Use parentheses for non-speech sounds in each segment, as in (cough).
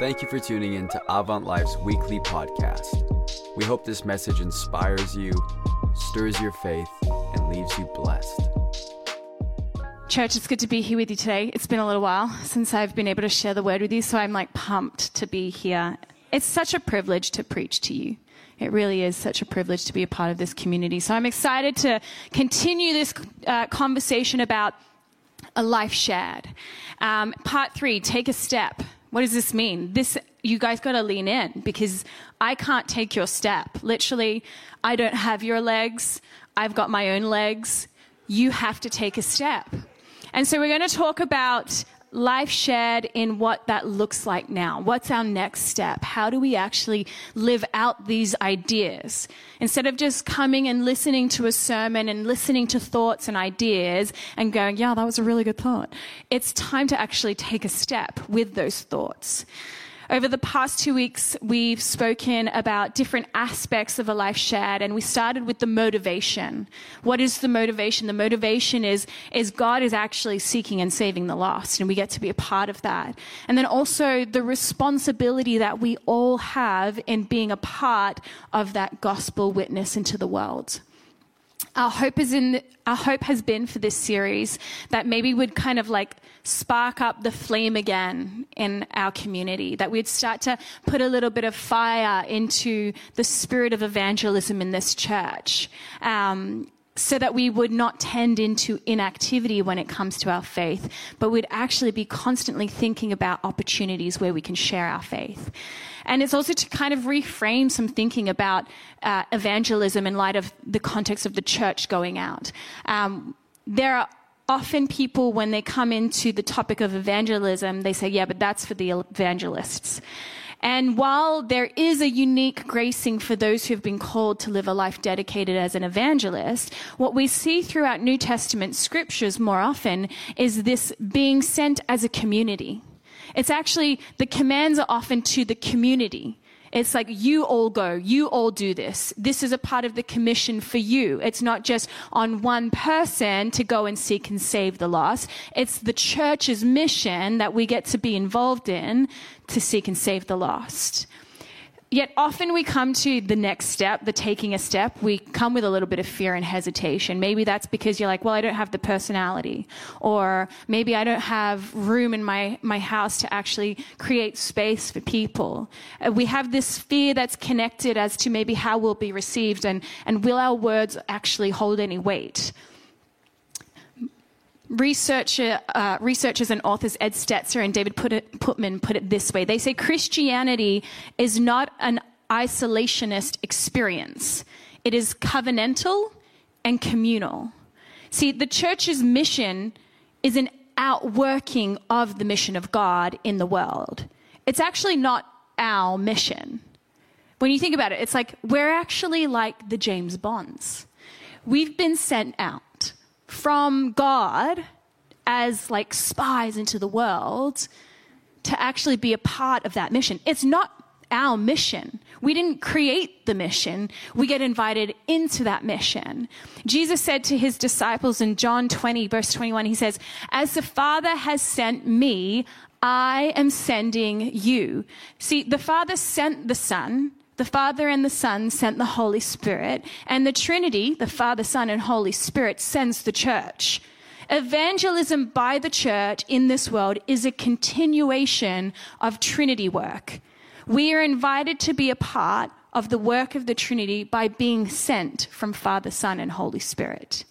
Thank you for tuning in to Avant Life's weekly podcast. We hope this message inspires you, stirs your faith, and leaves you blessed. Church, it's good to be here with you today. It's been a little while since I've been able to share the word with you, so I'm like pumped to be here. It's such a privilege to preach to you. It really is such a privilege to be a part of this community. So I'm excited to continue this uh, conversation about a life shared. Um, part three, take a step. What does this mean? This, you guys got to lean in because I can't take your step. Literally, I don't have your legs. I've got my own legs. You have to take a step. And so we're going to talk about life shared in what that looks like now. What's our next step? How do we actually live out these ideas? Instead of just coming and listening to a sermon and listening to thoughts and ideas and going, yeah, that was a really good thought. It's time to actually take a step with those thoughts. Over the past two weeks, we've spoken about different aspects of a life shared, and we started with the motivation. What is the motivation? The motivation is, is God is actually seeking and saving the lost, and we get to be a part of that. And then also the responsibility that we all have in being a part of that gospel witness into the world our hope is in our hope has been for this series that maybe would kind of like spark up the flame again in our community that we'd start to put a little bit of fire into the spirit of evangelism in this church um, so that we would not tend into inactivity when it comes to our faith, but we'd actually be constantly thinking about opportunities where we can share our faith. And it's also to kind of reframe some thinking about uh, evangelism in light of the context of the church going out. Um, there are often people, when they come into the topic of evangelism, they say, yeah, but that's for the evangelists. And while there is a unique gracing for those who have been called to live a life dedicated as an evangelist, what we see throughout New Testament scriptures more often is this being sent as a community. It's actually, the commands are often to the community. It's like, you all go, you all do this. This is a part of the commission for you. It's not just on one person to go and seek and save the lost. It's the church's mission that we get to be involved in to seek and save the lost. Yet often we come to the next step, the taking a step, we come with a little bit of fear and hesitation. Maybe that's because you're like, well, I don't have the personality. Or maybe I don't have room in my, my house to actually create space for people. Uh, we have this fear that's connected as to maybe how we'll be received and, and will our words actually hold any weight? Researcher, uh, researchers and authors Ed Stetzer and David Putman put it this way. They say Christianity is not an isolationist experience. It is covenantal and communal. See, the church's mission is an outworking of the mission of God in the world. It's actually not our mission. When you think about it, it's like we're actually like the James Bonds. We've been sent out from God as like spies into the world to actually be a part of that mission. It's not our mission. We didn't create the mission. We get invited into that mission. Jesus said to his disciples in John 20, verse 21, he says, As the Father has sent me, I am sending you. See, the Father sent the Son the Father and the Son sent the Holy Spirit, and the Trinity, the Father, Son, and Holy Spirit, sends the church. Evangelism by the church in this world is a continuation of Trinity work. We are invited to be a part of the work of the Trinity by being sent from Father, Son, and Holy Spirit.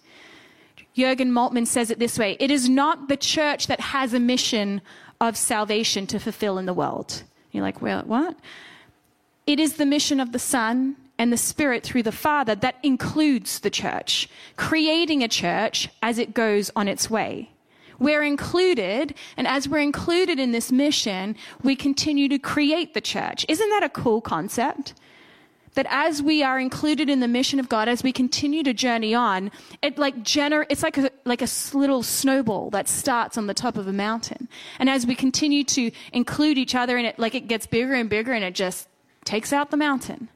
Jurgen Moltmann says it this way It is not the church that has a mission of salvation to fulfill in the world. You're like, well, what? It is the mission of the Son and the Spirit through the Father that includes the church, creating a church as it goes on its way. We're included, and as we're included in this mission, we continue to create the church. Isn't that a cool concept? That as we are included in the mission of God, as we continue to journey on, it like gener- it's like a, like a little snowball that starts on the top of a mountain. And as we continue to include each other in it, like it gets bigger and bigger and it just takes out the mountain.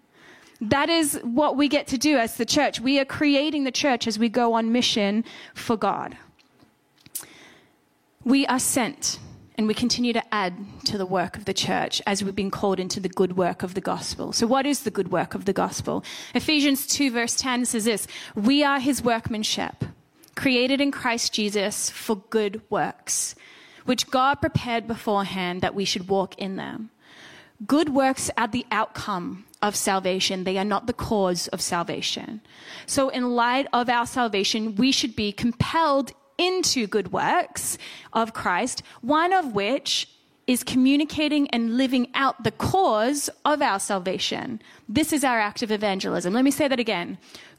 That is what we get to do as the church. We are creating the church as we go on mission for God. We are sent. and we continue to add to the work of the church as we've been called into the good work of the gospel. So, what is the good work of the gospel? Ephesians 2, verse 10 says this We are his workmanship, created in Christ Jesus for good works, which God prepared beforehand that we should walk in them. Good works are the outcome of salvation. They are not the cause of salvation. So, in light of our salvation, we should be compelled into good works of Christ, one of which is communicating and living out the cause of our salvation. This is our act of evangelism. Let me say that again.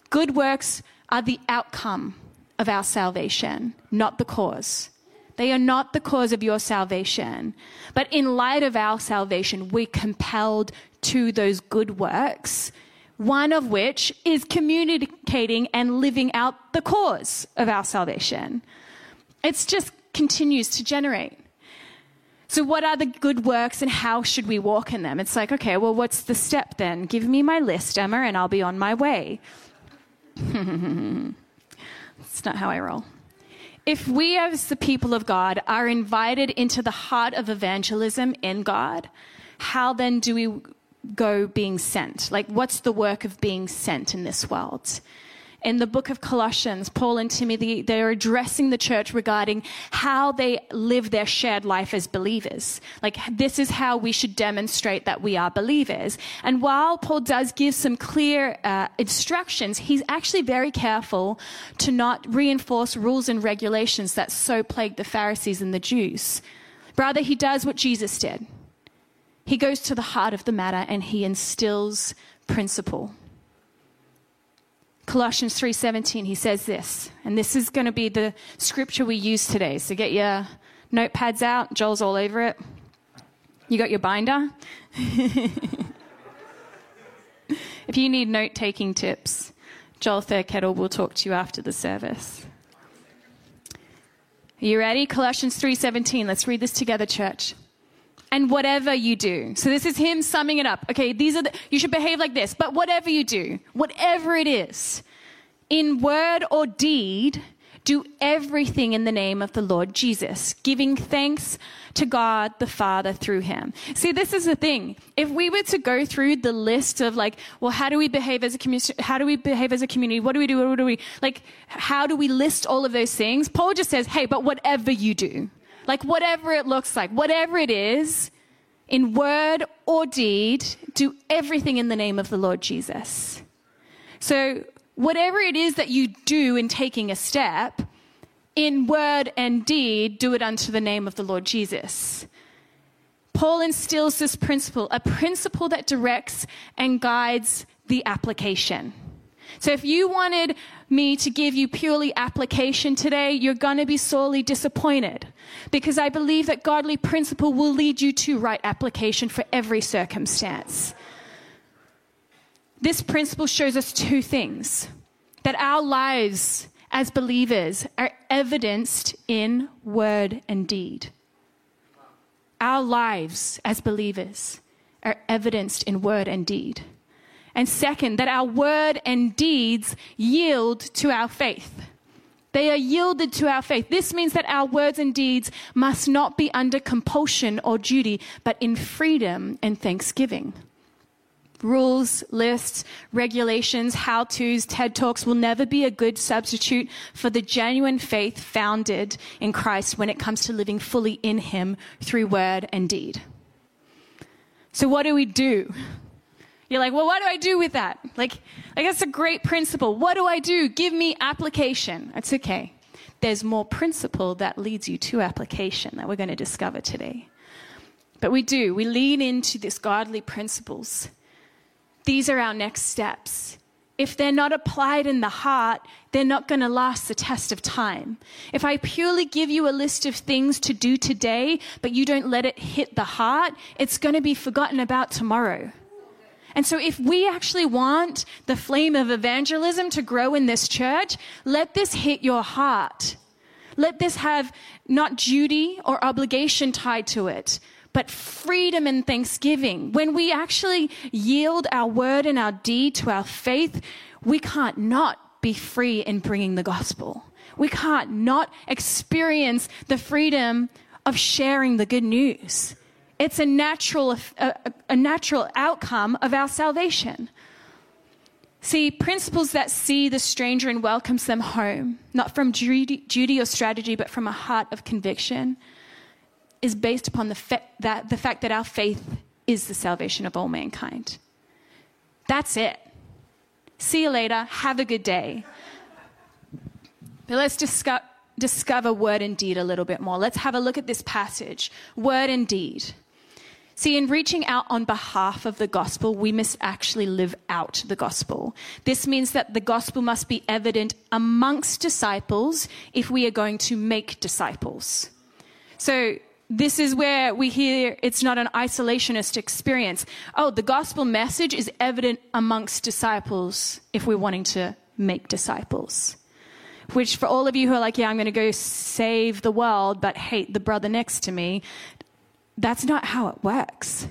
Good works are the outcome of our salvation, not the cause. They are not the cause of your salvation. But in light of our salvation, we're compelled to those good works one of which is communicating and living out the cause of our salvation. It just continues to generate. So, what are the good works and how should we walk in them? It's like, okay, well, what's the step then? Give me my list, Emma, and I'll be on my way. (laughs) It's not how I roll. If we, as the people of God, are invited into the heart of evangelism in God, how then do we go being sent? Like, what's the work of being sent in this world? In the book of Colossians, Paul and Timothy, they're addressing the church regarding how they live their shared life as believers. Like, this is how we should demonstrate that we are believers. And while Paul does give some clear uh, instructions, he's actually very careful to not reinforce rules and regulations that so plagued the Pharisees and the Jews. Rather, he does what Jesus did he goes to the heart of the matter and he instills principle. Colossians 3:17 he says this, and this is going to be the scripture we use today. So get your notepads out, Joel's all over it. You got your binder? (laughs) if you need note-taking tips, Joel Fairkettle will talk to you after the service. Are you ready? Colossians 3:17. Let's read this together, church and whatever you do. So this is him summing it up. Okay, these are the, you should behave like this, but whatever you do, whatever it is, in word or deed, do everything in the name of the Lord Jesus, giving thanks to God the Father through him. See, this is the thing. If we were to go through the list of like, well, how do we behave as a community? How do we behave as a community? What do we do? What do we, like, how do we list all of those things? Paul just says, hey, but whatever you do. Like, whatever it looks like, whatever it is, in word or deed, do everything in the name of the Lord Jesus. So, whatever it is that you do in taking a step, in word and deed, do it unto the name of the Lord Jesus. Paul instills this principle, a principle that directs and guides the application. So if you wanted me to give you purely application today, you're going to be sorely disappointed because I believe that godly principle will lead you to right application for every circumstance. This principle shows us two things that our lives as believers are evidenced in word and deed. Our lives as believers are evidenced in word and deed. And second, that our word and deeds yield to our faith. They are yielded to our faith. This means that our words and deeds must not be under compulsion or duty, but in freedom and thanksgiving. Rules, lists, regulations, how to's, TED Talks will never be a good substitute for the genuine faith founded in Christ when it comes to living fully in Him through word and deed. So, what do we do? You're like, well, what do I do with that? Like, like that's a great principle. What do I do? Give me application. It's okay. There's more principle that leads you to application that we're going to discover today. But we do. We lean into these godly principles. These are our next steps. If they're not applied in the heart, they're not going to last the test of time. If I purely give you a list of things to do today, but you don't let it hit the heart, it's going to be forgotten about tomorrow. And so, if we actually want the flame of evangelism to grow in this church, let this hit your heart. Let this have not duty or obligation tied to it, but freedom and thanksgiving. When we actually yield our word and our deed to our faith, we can't not be free in bringing the gospel. We can't not experience the freedom of sharing the good news. It's a natural, a, a natural outcome of our salvation. See, principles that see the stranger and welcomes them home, not from duty, or strategy, but from a heart of conviction, is based upon the, fa- that, the fact that our faith is the salvation of all mankind. That's it. See you later. Have a good day. But let's discover word and deed a little bit more. Let's have a look at this passage word and deed. See, in reaching out on behalf of the gospel, we must actually live out the gospel. This means that the gospel must be evident amongst disciples if we are going to make disciples. So, this is where we hear it's not an isolationist experience. Oh, the gospel message is evident amongst disciples if we're wanting to make disciples. Which, for all of you who are like, yeah, I'm going to go save the world, but hate the brother next to me, that's not how it works.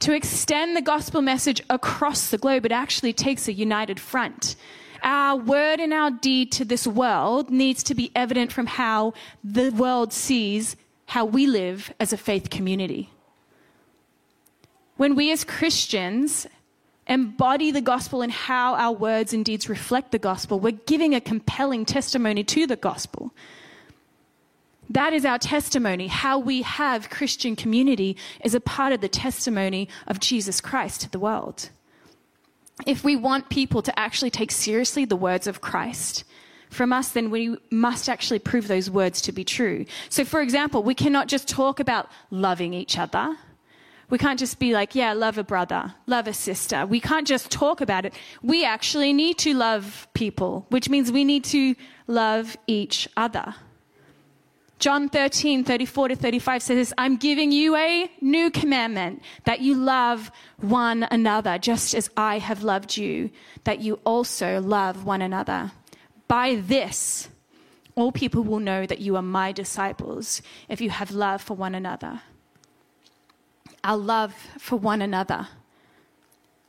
To extend the gospel message across the globe, it actually takes a united front. Our word and our deed to this world needs to be evident from how the world sees how we live as a faith community. When we as Christians embody the gospel in how our words and deeds reflect the gospel, we're giving a compelling testimony to the gospel. That is our testimony. How we have Christian community is a part of the testimony of Jesus Christ to the world. If we want people to actually take seriously the words of Christ from us, then we must actually prove those words to be true. So, for example, we cannot just talk about loving each other. We can't just be like, yeah, love a brother, love a sister. We can't just talk about it. We actually need to love people, which means we need to love each other. John 13, 34 to 35 says, I'm giving you a new commandment that you love one another, just as I have loved you, that you also love one another. By this, all people will know that you are my disciples if you have love for one another. Our love for one another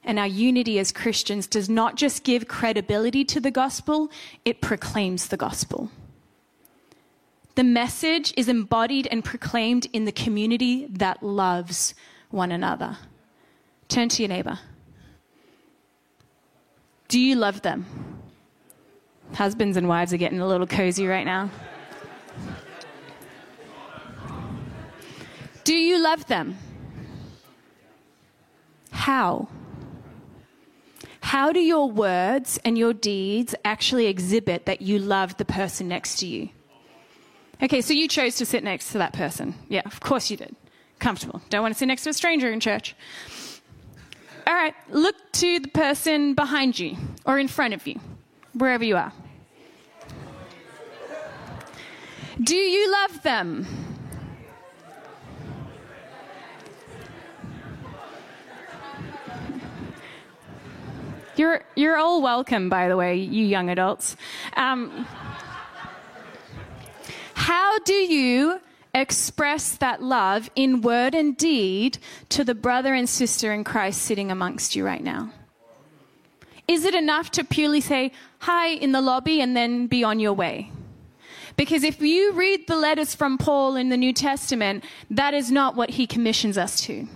and our unity as Christians does not just give credibility to the gospel, it proclaims the gospel. The message is embodied and proclaimed in the community that loves one another. Turn to your neighbor. Do you love them? Husbands and wives are getting a little cozy right now. Do you love them? How? How do your words and your deeds actually exhibit that you love the person next to you? Okay, so you chose to sit next to that person. Yeah, of course you did. Comfortable. Don't want to sit next to a stranger in church. All right, look to the person behind you or in front of you, wherever you are. Do you love them? You're, you're all welcome, by the way, you young adults. Um, how do you express that love in word and deed to the brother and sister in Christ sitting amongst you right now? Is it enough to purely say hi in the lobby and then be on your way? Because if you read the letters from Paul in the New Testament, that is not what he commissions us to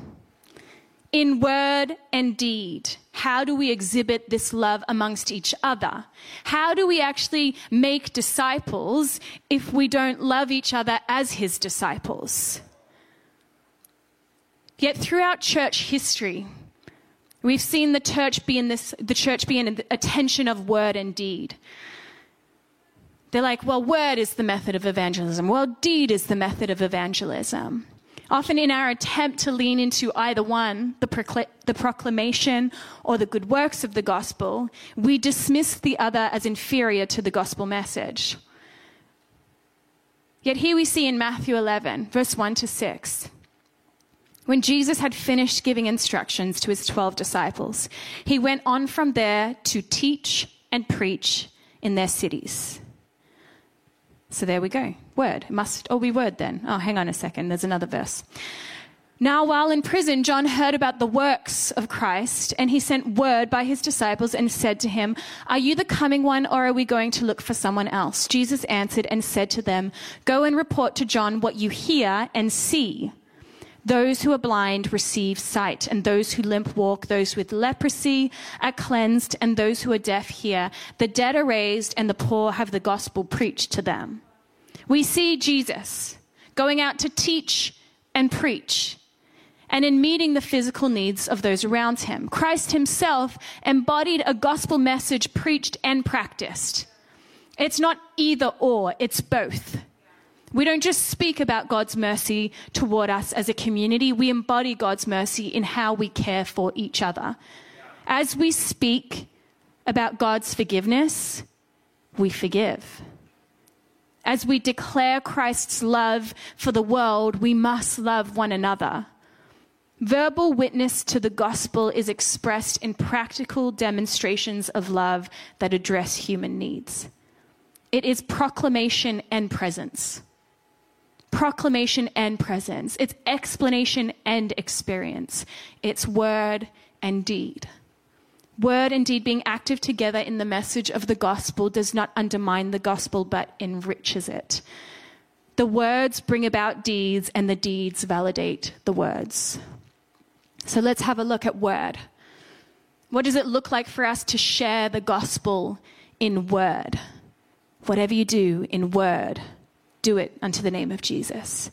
in word and deed. How do we exhibit this love amongst each other? How do we actually make disciples if we don't love each other as his disciples? Yet throughout church history, we've seen the church be in this, the church be in a tension of word and deed. They're like, well, word is the method of evangelism. Well, deed is the method of evangelism. Often, in our attempt to lean into either one, the, procl- the, proclamation or the good works of the gospel, we dismiss the other as inferior to the gospel message. Yet here we see in Matthew 11, verse 1 to 6, when Jesus had finished giving instructions to his 12 disciples, he went on from there to teach and preach in their cities. So there we go. Word. It must all be word then. Oh, hang on a second. There's another verse. Now, while in prison, John heard about the works of Christ, and he sent word by his disciples and said to him, Are you the coming one, or are we going to look for someone else? Jesus answered and said to them, Go and report to John what you hear and see. Those who are blind receive sight, and those who limp walk, those with leprosy are cleansed, and those who are deaf hear. The dead are raised, and the poor have the gospel preached to them. We see Jesus going out to teach and preach and in meeting the physical needs of those around him. Christ himself embodied a gospel message preached and practiced. It's not either or, it's both. We don't just speak about God's mercy toward us as a community, we embody God's mercy in how we care for each other. As we speak about God's forgiveness, we forgive. As we declare Christ's love for the world, we must love one another. Verbal witness to the gospel is expressed in practical demonstrations of love that address human needs. It is proclamation and presence. Proclamation and presence. It's explanation and experience. It's word and deed. Word and deed being active together in the message of the gospel does not undermine the gospel but enriches it. The words bring about deeds, and the deeds validate the words. So let's have a look at word. What does it look like for us to share the gospel in word? Whatever you do in word, do it unto the name of Jesus.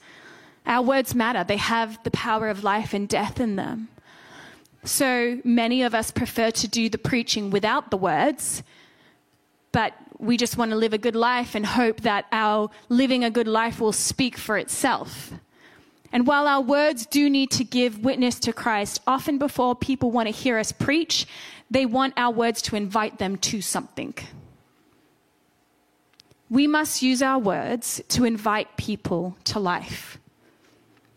Our words matter, they have the power of life and death in them. So many of us prefer to do the preaching without the words, but we just want to live a good life and hope that our living a good life will speak for itself. And while our words do need to give witness to Christ, often before people want to hear us preach, they want our words to invite them to something. We must use our words to invite people to life.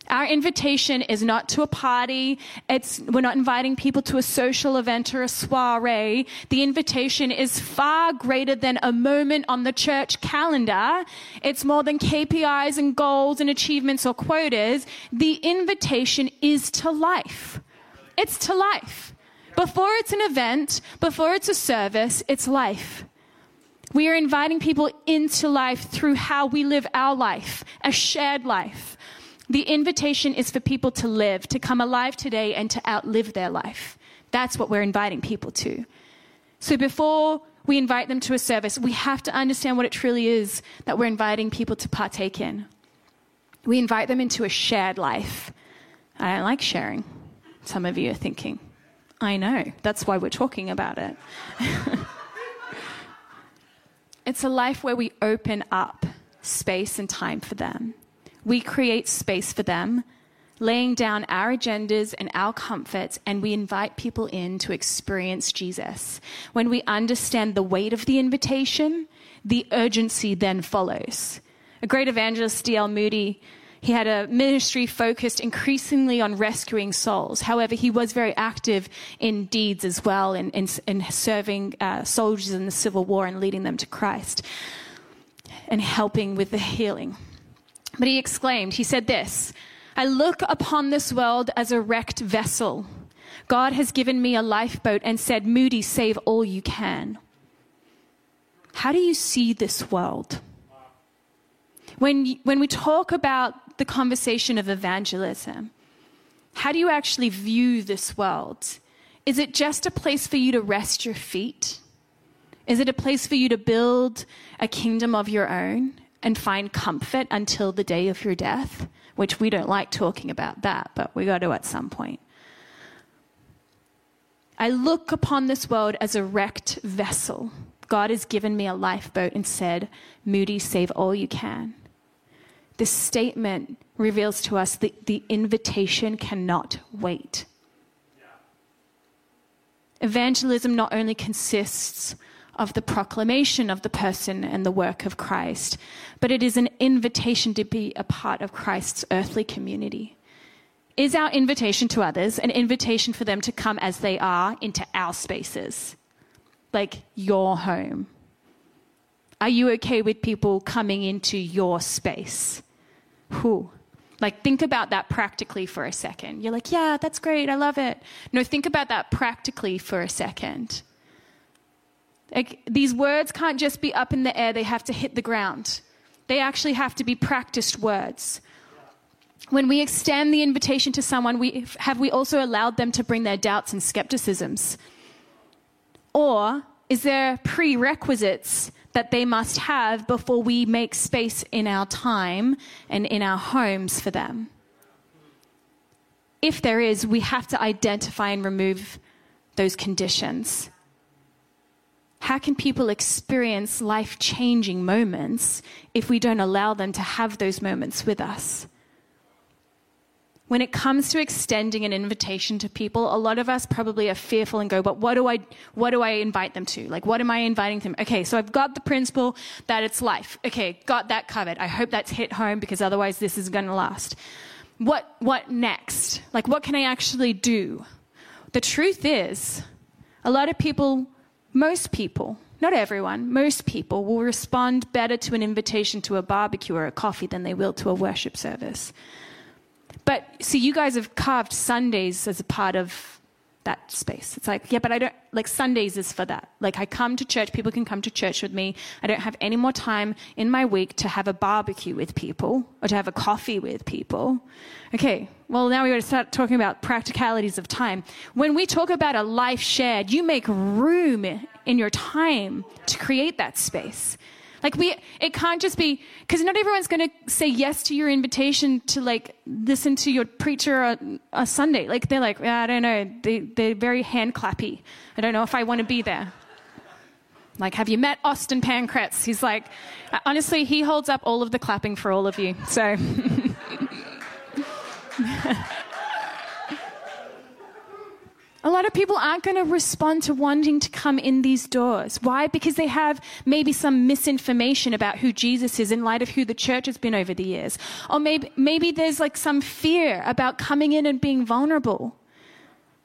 Our invitation is not to a party. It's, we're not inviting people to a social event or a soiree. The invitation is far greater than a moment on the church calendar. It's more than KPIs and goals and achievements or quotas. The invitation is to life. It's to life. Before it's an event, before it's a service, it's life. We are inviting people into life through how we live our life, a shared life. The invitation is for people to live, to come alive today and to outlive their life. That's what we're inviting people to. So before we invite them to a service, we have to understand what it truly is that we're inviting people to partake in. We invite them into a shared life. I don't like sharing. Some of you are thinking, I know, that's why we're talking about it. (laughs) it's a life where we open up space and time for them we create space for them, laying down our agendas and our comforts, and we invite people in to experience Jesus. When we understand the weight of the invitation, the urgency then follows. A great evangelist, D.L. Moody, he had a ministry focused increasingly on rescuing souls. However, he was very active in deeds as well, in, in, in serving uh, soldiers in the Civil War and leading them to Christ and helping with the healing. But he exclaimed, he said this I look upon this world as a wrecked vessel. God has given me a lifeboat and said, Moody, save all you can. How do you see this world? When, when we talk about the conversation of evangelism, how do you actually view this world? Is it just a place for you to rest your feet? Is it a place for you to build a kingdom of your own? And find comfort until the day of your death, which we don't like talking about that, but we got to at some point. I look upon this world as a wrecked vessel. God has given me a lifeboat and said, Moody, save all you can. This statement reveals to us that the invitation cannot wait. Evangelism not only consists of the proclamation of the person and the work of Christ, but it is an invitation to be a part of Christ's earthly community. Is our invitation to others an invitation for them to come as they are into our spaces, like your home? Are you okay with people coming into your space? Who? Like, think about that practically for a second. You're like, yeah, that's great. I love it. No, think about that practically for a second. These words can't just be up in the air, they have to hit the ground. They actually have to be practiced words. When we extend the invitation to someone, we, have we also allowed them to bring their doubts and skepticisms? Or is there prerequisites that they must have before we make space in our time and in our homes for them? If there is, we have to identify and remove those conditions. How can people experience life changing moments if we don't allow them to have those moments with us? When it comes to extending an invitation to people, a lot of us probably are fearful and go, but what do I, what do I invite them to? Like, what am I inviting them? Okay, so I've got the principle that it's life. Okay, got that covered. I hope that's hit home because otherwise this is going to last. What, what next? Like, what can I actually do? The truth is, a lot of people most people, not everyone, most people will respond better to an invitation to a barbecue or a coffee than they will to a worship service. But see, you guys have carved Sundays as a part of that space. It's like, yeah, but I don't, like Sundays is for that. Like I come to church, people can come to church with me. I don't have any more time in my week to have a barbecue with people or to have a coffee with people. Okay, well, now we got to start talking about practicalities of time. When we talk about a life shared, you make room in your time to create that space. Like we, it can't just be because not everyone's going to say yes to your invitation to like listen to your preacher on a Sunday. Like they're like, I don't know, they they're very hand clappy. I don't know if I want to be there. Like, have you met Austin Pancratz? He's like, uh, honestly, he holds up all of the clapping for all of you. So. (laughs) A lot of people aren't going to respond to wanting to come in these doors. Why? Because they have maybe some misinformation about who Jesus is in light of who the church has been over the years. Or maybe, maybe there's like some fear about coming in and being vulnerable.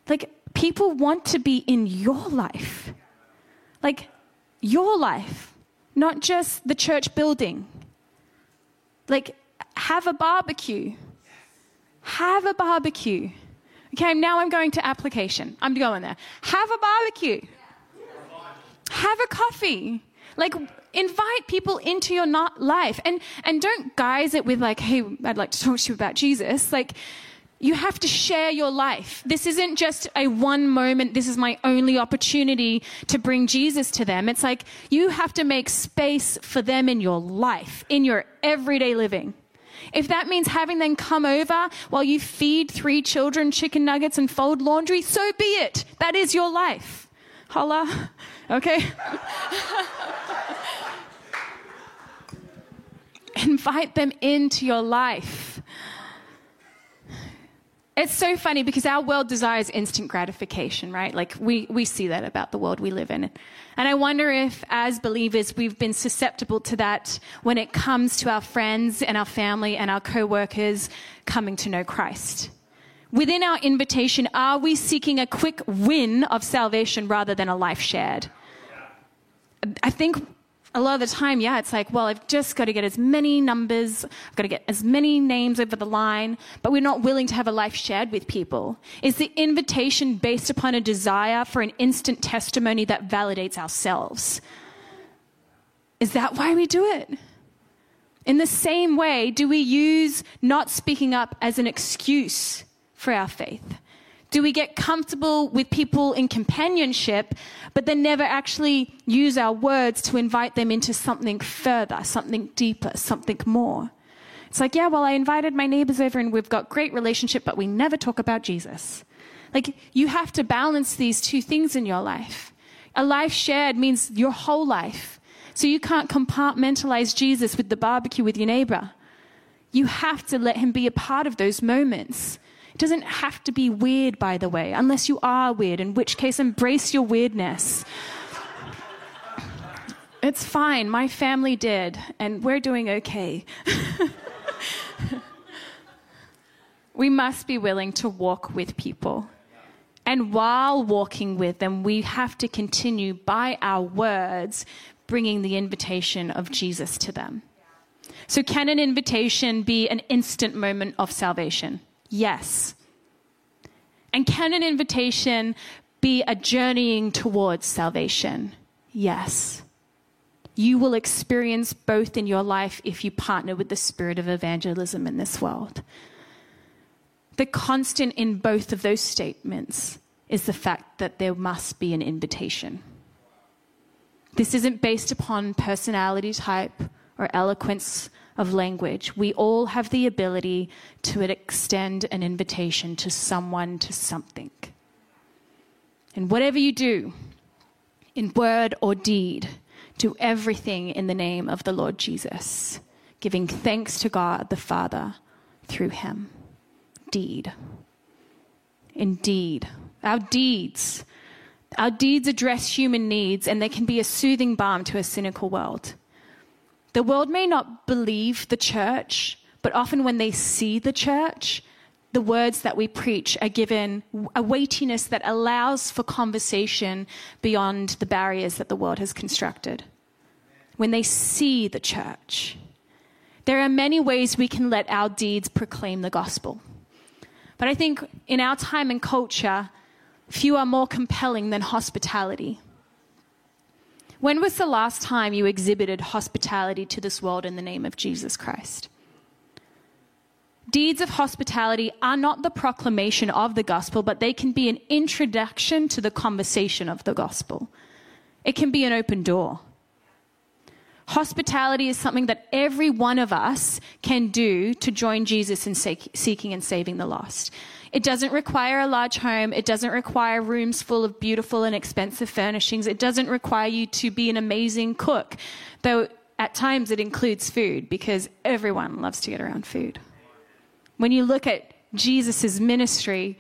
Like, people want to be in your life. Like, your life, not just the church building. Like, have a barbecue. Have a barbecue. Okay, now I'm going to application. I'm going there. Have a barbecue. Have a coffee. Like, invite people into your life. And, and don't guise it with, like, hey, I'd like to talk to you about Jesus. Like, you have to share your life. This isn't just a one moment, this is my only opportunity to bring Jesus to them. It's like you have to make space for them in your life, in your everyday living. If that means having them come over while you feed three children chicken nuggets and fold laundry, so be it. That is your life. Holla. (laughs) Okay? (laughs) Invite them into your life. It's so funny because our world desires instant gratification, right? Like we, we see that about the world we live in. And I wonder if, as believers, we've been susceptible to that when it comes to our friends and our family and our co workers coming to know Christ. Within our invitation, are we seeking a quick win of salvation rather than a life shared? I think a lot of the time, yeah, it's like, well, I've just got to get as many numbers, I've got to get as many names over the line, but we're not willing to have a life shared with people. Is the invitation based upon a desire for an instant testimony that validates ourselves? Is that why we do it? In the same way, do we use not speaking up as an excuse for our faith? Do we get comfortable with people in companionship, but then never actually use our words to invite them into something further, something deeper, something more? It's like, yeah, well, I invited my neighbors over and we've got great relationship, but we never talk about Jesus. Like, you have to balance these two things in your life. A life shared means your whole life. So you can't compartmentalize Jesus with the barbecue with your neighbor. You have to let him be a part of those moments doesn't have to be weird, by the way, unless you are weird, in which case, embrace your weirdness. It's fine. My family did, and we're doing okay. (laughs) we must be willing to walk with people. And while walking with them, we have to continue by our words bringing the invitation of Jesus to them. So, can an invitation be an instant moment of salvation? Yes. And can an invitation be a journeying towards salvation? Yes. You will experience both in your life if you partner with the spirit of evangelism in this world. The constant in both of those statements is the fact that there must be an invitation. This isn't based upon personality type or eloquence of language. We all have the ability to extend an invitation to someone, to something. And whatever you do, in word or deed, do everything in the name of the Lord Jesus, giving thanks to God the Father through him. Deed. Indeed. Our deeds. Our deeds address human needs and they can be a soothing balm to a cynical world. The world may not believe the church, but often when they see the church, the words that we preach are given a weightiness that allows for conversation beyond the barriers that the world has constructed. When they see the church, there are many ways we can let our deeds proclaim the gospel. But I think in our time and culture, few are more compelling than hospitality. When was the last time you exhibited hospitality to this world in the name of Jesus Christ? Deeds of hospitality are not the proclamation of the gospel, but they can be an introduction to the conversation of the gospel. It can be an open door. Hospitality is something that every one of us can do to join Jesus in seeking and saving the lost. It doesn't require a large home. It doesn't require rooms full of beautiful and expensive furnishings. It doesn't require you to be an amazing cook, though at times it includes food because everyone loves to get around food. When you look at Jesus' ministry,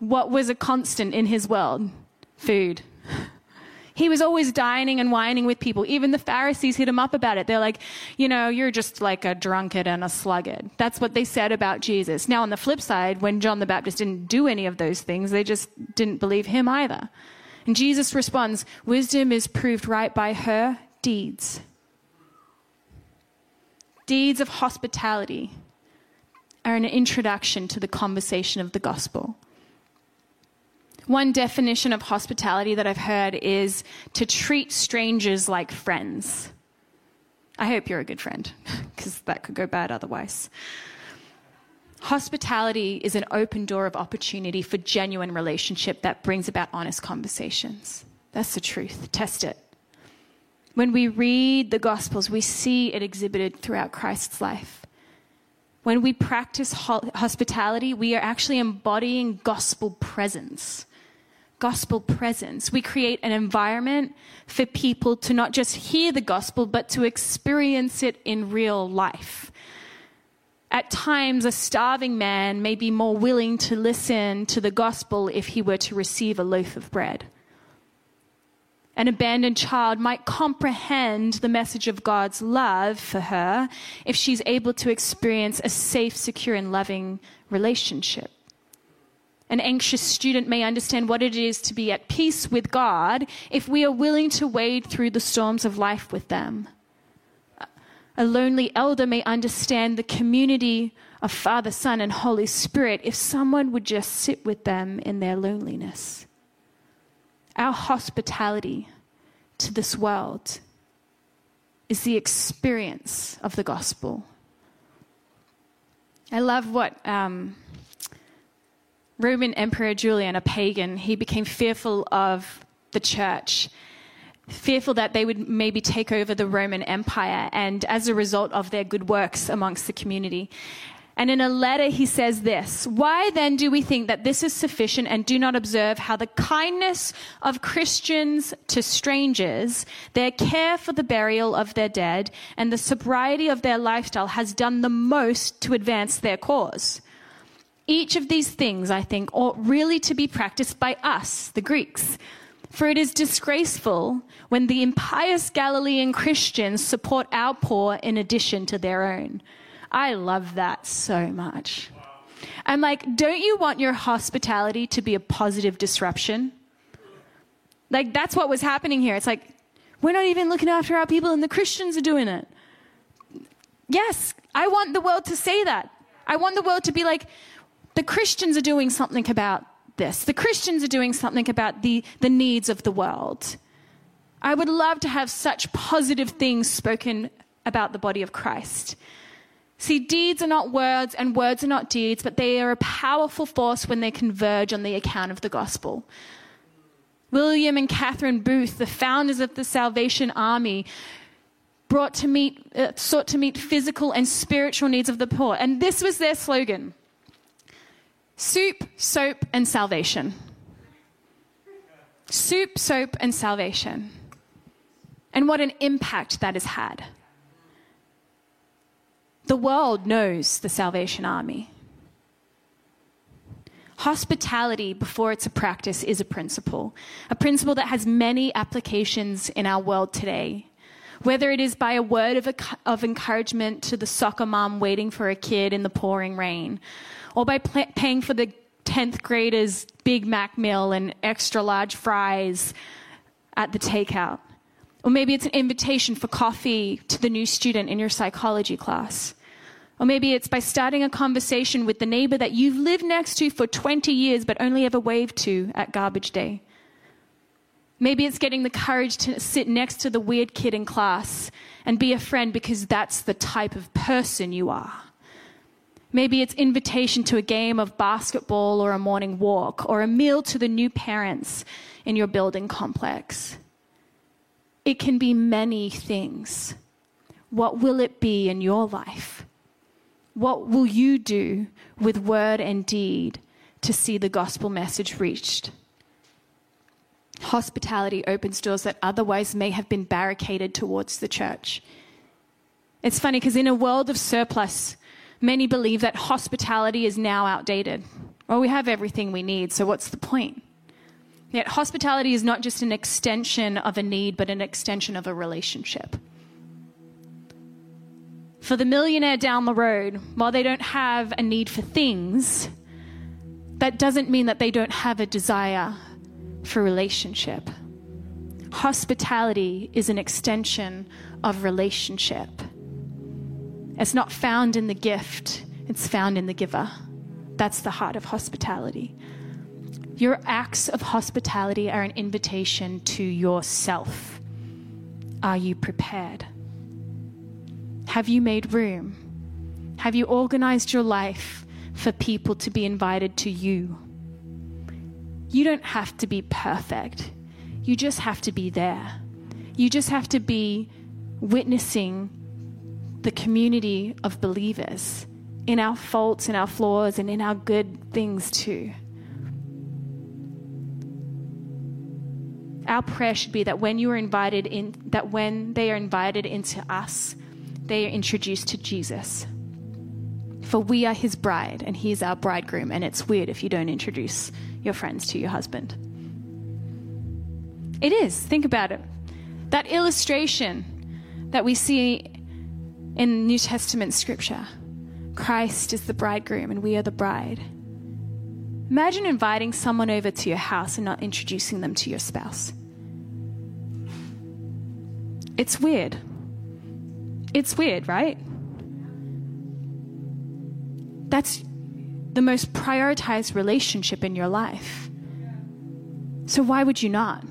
what was a constant in his world? Food. He was always dining and wining with people. Even the Pharisees hit him up about it. They're like, you know, you're just like a drunkard and a sluggard. That's what they said about Jesus. Now, on the flip side, when John the Baptist didn't do any of those things, they just didn't believe him either. And Jesus responds, Wisdom is proved right by her deeds. Deeds of hospitality are an introduction to the conversation of the gospel. One definition of hospitality that I've heard is to treat strangers like friends. I hope you're a good friend, (laughs) because that could go bad otherwise. Hospitality is an open door of opportunity for genuine relationship that brings about honest conversations. That's the truth. Test it. When we read the Gospels, we see it exhibited throughout Christ's life. When we practice hospitality, we are actually embodying gospel presence. Gospel presence. We create an environment for people to not just hear the gospel, but to experience it in real life. At times, a starving man may be more willing to listen to the gospel if he were to receive a loaf of bread an abandoned child might comprehend the message of God's love for her if she's able to experience a safe, secure, and loving relationship. An anxious student may understand what it is to be at peace with God if we are willing to wade through the storms of life with them. A lonely elder may understand the community of Father, Son, and Holy Spirit if someone would just sit with them in their loneliness our hospitality to this world is the experience of the gospel. I love what um, Roman Emperor Julian, a pagan, he became fearful of the church, fearful that they would maybe take over the Roman Empire, and as a result of their good works amongst the community. And in a letter, he says this Why then do we think that this is sufficient and do not observe how the kindness of Christians to strangers, their care for the burial of their dead, and the sobriety of their lifestyle has done the most to advance their cause? Each of these things, I think, ought really to be practiced by us, the Greeks. For it is disgraceful when the impious Galilean Christians support our poor in addition to their own. I love that so much. I'm like, don't you want your hospitality to be a positive disruption? Like, that's what was happening here. It's like, we're not even looking after our people, and the Christians are doing it. Yes, I want the world to say that. I want the world to be like, the Christians are doing something about this. The Christians are doing something about the, the needs of the world. I would love to have such positive things spoken about the body of Christ. See, deeds are not words and words are not deeds, but they are a powerful force when they converge on the account of the gospel. William and Catherine Booth, the founders of the Salvation Army, brought to meet, uh, sought to meet physical and spiritual needs of the poor. And this was their slogan soup, soap, and salvation. Soup, soap, and salvation. And what an impact that has had. The world knows the Salvation Army. Hospitality, before it's a practice, is a principle, a principle that has many applications in our world today. Whether it is by a word of, of encouragement to the soccer mom waiting for a kid in the pouring rain, or by pl- paying for the 10th grader's Big Mac meal and extra large fries at the takeout. Or maybe it's an invitation for coffee to the new student in your psychology class. Or maybe it's by starting a conversation with the neighbor that you've lived next to for 20 years but only ever waved to at garbage day. Maybe it's getting the courage to sit next to the weird kid in class and be a friend because that's the type of person you are. Maybe it's invitation to a game of basketball or a morning walk or a meal to the new parents in your building complex. It can be many things. What will it be in your life? What will you do with word and deed to see the gospel message reached? Hospitality opens doors that otherwise may have been barricaded towards the church. It's funny because in a world of surplus, many believe that hospitality is now outdated. Well, we have everything we need, so what's the point? Yet, hospitality is not just an extension of a need, but an extension of a relationship. For the millionaire down the road, while they don't have a need for things, that doesn't mean that they don't have a desire for relationship. Hospitality is an extension of relationship. It's not found in the gift, it's found in the giver. That's the heart of hospitality. Your acts of hospitality are an invitation to yourself. Are you prepared? Have you made room? Have you organized your life for people to be invited to you? You don't have to be perfect. You just have to be there. You just have to be witnessing the community of believers in our faults, in our flaws, and in our good things too. Our prayer should be that when you are invited in, that when they are invited into us, they are introduced to Jesus. For we are his bride and he is our bridegroom, and it's weird if you don't introduce your friends to your husband. It is. Think about it. That illustration that we see in New Testament scripture Christ is the bridegroom and we are the bride. Imagine inviting someone over to your house and not introducing them to your spouse. It's weird. It's weird, right? That's the most prioritized relationship in your life. So, why would you not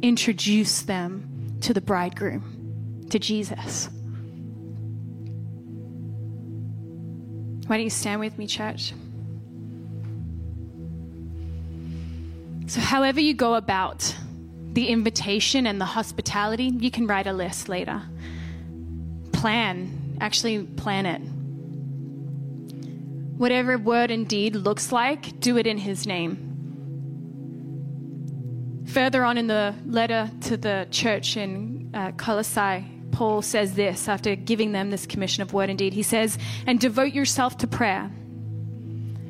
introduce them to the bridegroom, to Jesus? Why don't you stand with me, church? So, however you go about the invitation and the hospitality, you can write a list later plan, actually plan it. Whatever word and deed looks like, do it in His name. Further on in the letter to the church in uh, Colossae, Paul says this after giving them this commission of word and deed. He says, And devote yourself to prayer,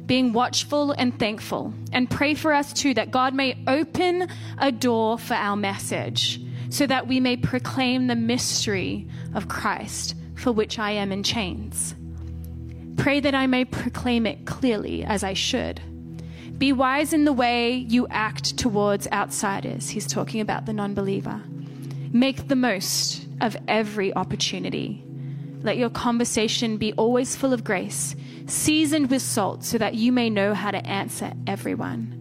being watchful and thankful, and pray for us too that God may open a door for our message so that we may proclaim the mystery of Christ, for which I am in chains. Pray that I may proclaim it clearly as I should. Be wise in the way you act towards outsiders. He's talking about the non believer. Make the most of every opportunity. Let your conversation be always full of grace, seasoned with salt, so that you may know how to answer everyone.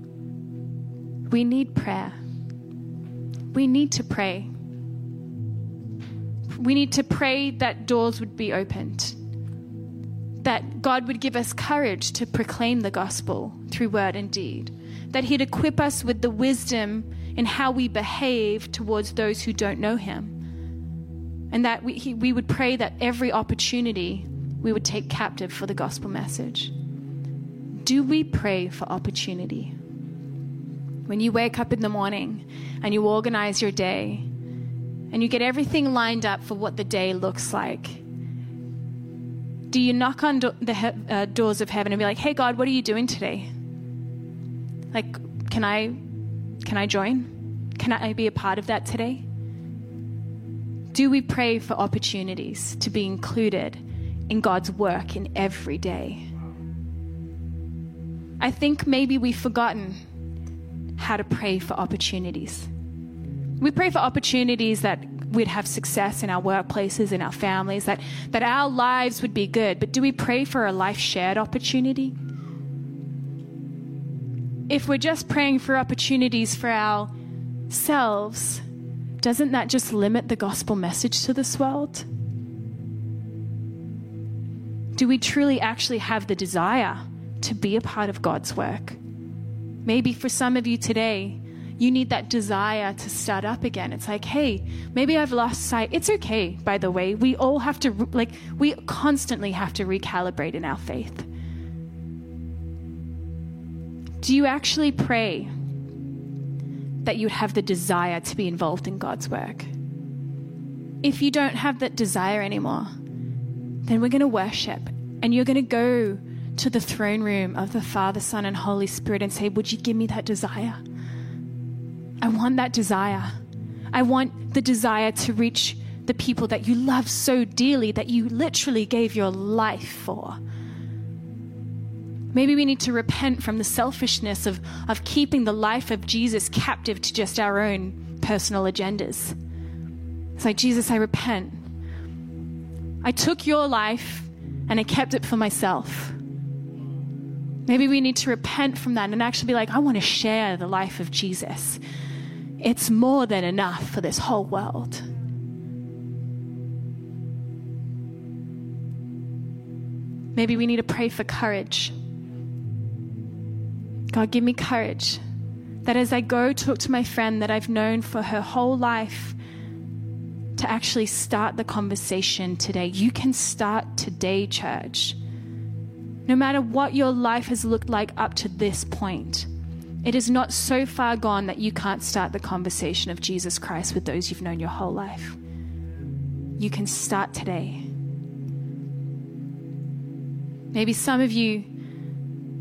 We need prayer. We need to pray. We need to pray that doors would be opened, that God would give us courage to proclaim the gospel through word and deed, that He'd equip us with the wisdom in how we behave towards those who don't know Him and that we, he, we would pray that every opportunity we would take captive for the gospel message. Do we pray for opportunity? When you wake up in the morning and you organize your day and you get everything lined up for what the day looks like, do you knock on do- the he- uh, doors of heaven and be like, "Hey God, what are you doing today? Like, can I can I join? Can I be a part of that today?" Do we pray for opportunities to be included in God's work in every day? I think maybe we've forgotten how to pray for opportunities. We pray for opportunities that we'd have success in our workplaces, in our families, that, that our lives would be good. But do we pray for a life shared opportunity? If we're just praying for opportunities for ourselves, doesn't that just limit the gospel message to this world? Do we truly actually have the desire to be a part of God's work? Maybe for some of you today, you need that desire to start up again. It's like, hey, maybe I've lost sight. It's okay, by the way. We all have to, like, we constantly have to recalibrate in our faith. Do you actually pray that you'd have the desire to be involved in God's work. If you don't have that desire anymore, then we're going to worship and you're going to go to the throne room of the Father, Son, and Holy Spirit and say, Would you give me that desire? I want that desire. I want the desire to reach the people that you love so dearly that you literally gave your life for. Maybe we need to repent from the selfishness of, of keeping the life of Jesus captive to just our own personal agendas. It's like, Jesus, I repent. I took your life and I kept it for myself. Maybe we need to repent from that and actually be like, I want to share the life of Jesus. It's more than enough for this whole world. Maybe we need to pray for courage. God, give me courage that as I go talk to my friend that I've known for her whole life, to actually start the conversation today. You can start today, church. No matter what your life has looked like up to this point, it is not so far gone that you can't start the conversation of Jesus Christ with those you've known your whole life. You can start today. Maybe some of you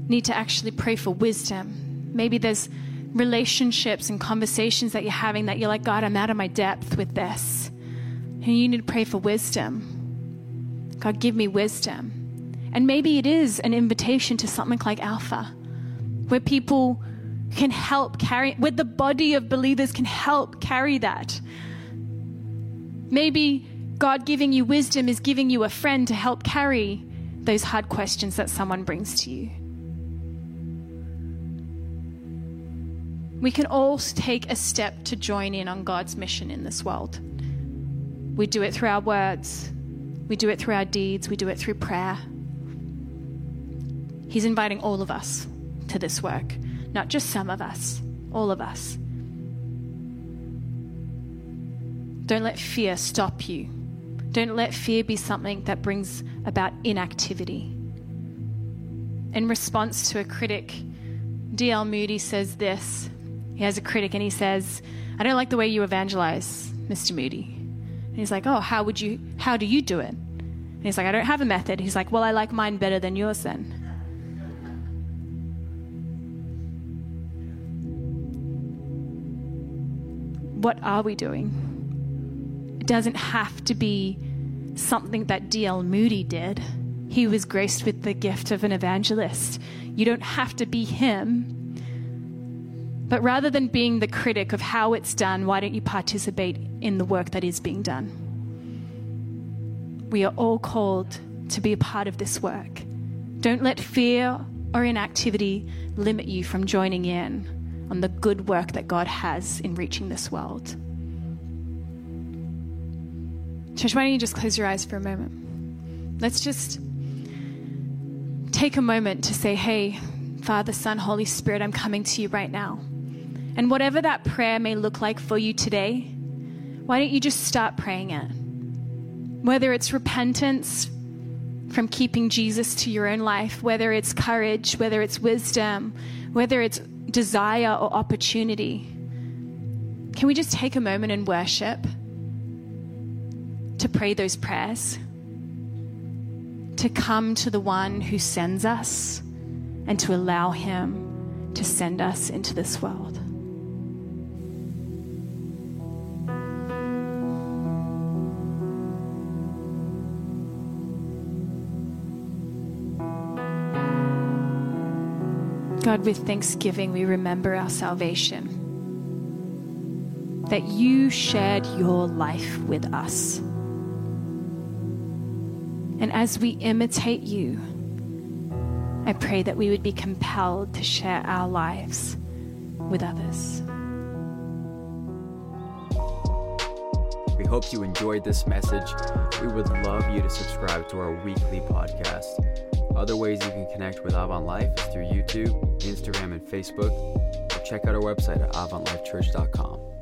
need to actually pray for wisdom. Maybe there's relationships and conversations that you're having that you're like, God, I'm out of my depth with this. And you need to pray for wisdom. God, give me wisdom. And maybe it is an invitation to something like Alpha, where people can help carry, where the body of believers can help carry that. Maybe God giving you wisdom is giving you a friend to help carry those hard questions that someone brings to you. We can all take a step to join in on God's mission in this world. We do it through our words, we do it through our deeds, we do it through prayer. He's inviting all of us to this work, not just some of us, all of us. Don't let fear stop you. Don't let fear be something that brings about inactivity. In response to a critic, D.L. Moody says this he has a critic and he says, I don't like the way you evangelize, Mr. Moody. And he's like, Oh, how would you, how do you do it? And he's like, I don't have a method. He's like, Well, I like mine better than yours then. What are we doing? It doesn't have to be something that D.L. Moody did. He was graced with the gift of an evangelist. You don't have to be him but rather than being the critic of how it's done, why don't you participate in the work that is being done? we are all called to be a part of this work. Don't let fear or inactivity limit you from joining in on the good work that God has in reaching this world. Church, why don't you just close your eyes for a moment? Let's just take a moment to say, Hey, Father, Son, Holy Spirit, I'm coming to you right now. And whatever that prayer may look like for you today, why don't you just start praying it? Whether it's repentance from keeping Jesus to your own life, whether it's courage, whether it's wisdom, whether it's desire or opportunity, can we just take a moment and worship to pray those prayers? To come to the one who sends us and to allow him to send us into this world. God, with thanksgiving, we remember our salvation. That you shared your life with us. And as we imitate you, I pray that we would be compelled to share our lives with others. We hope you enjoyed this message. We would love you to subscribe to our weekly podcast. Other ways you can connect with Avant Life is through YouTube, Instagram, and Facebook. Or check out our website at avantlifechurch.com.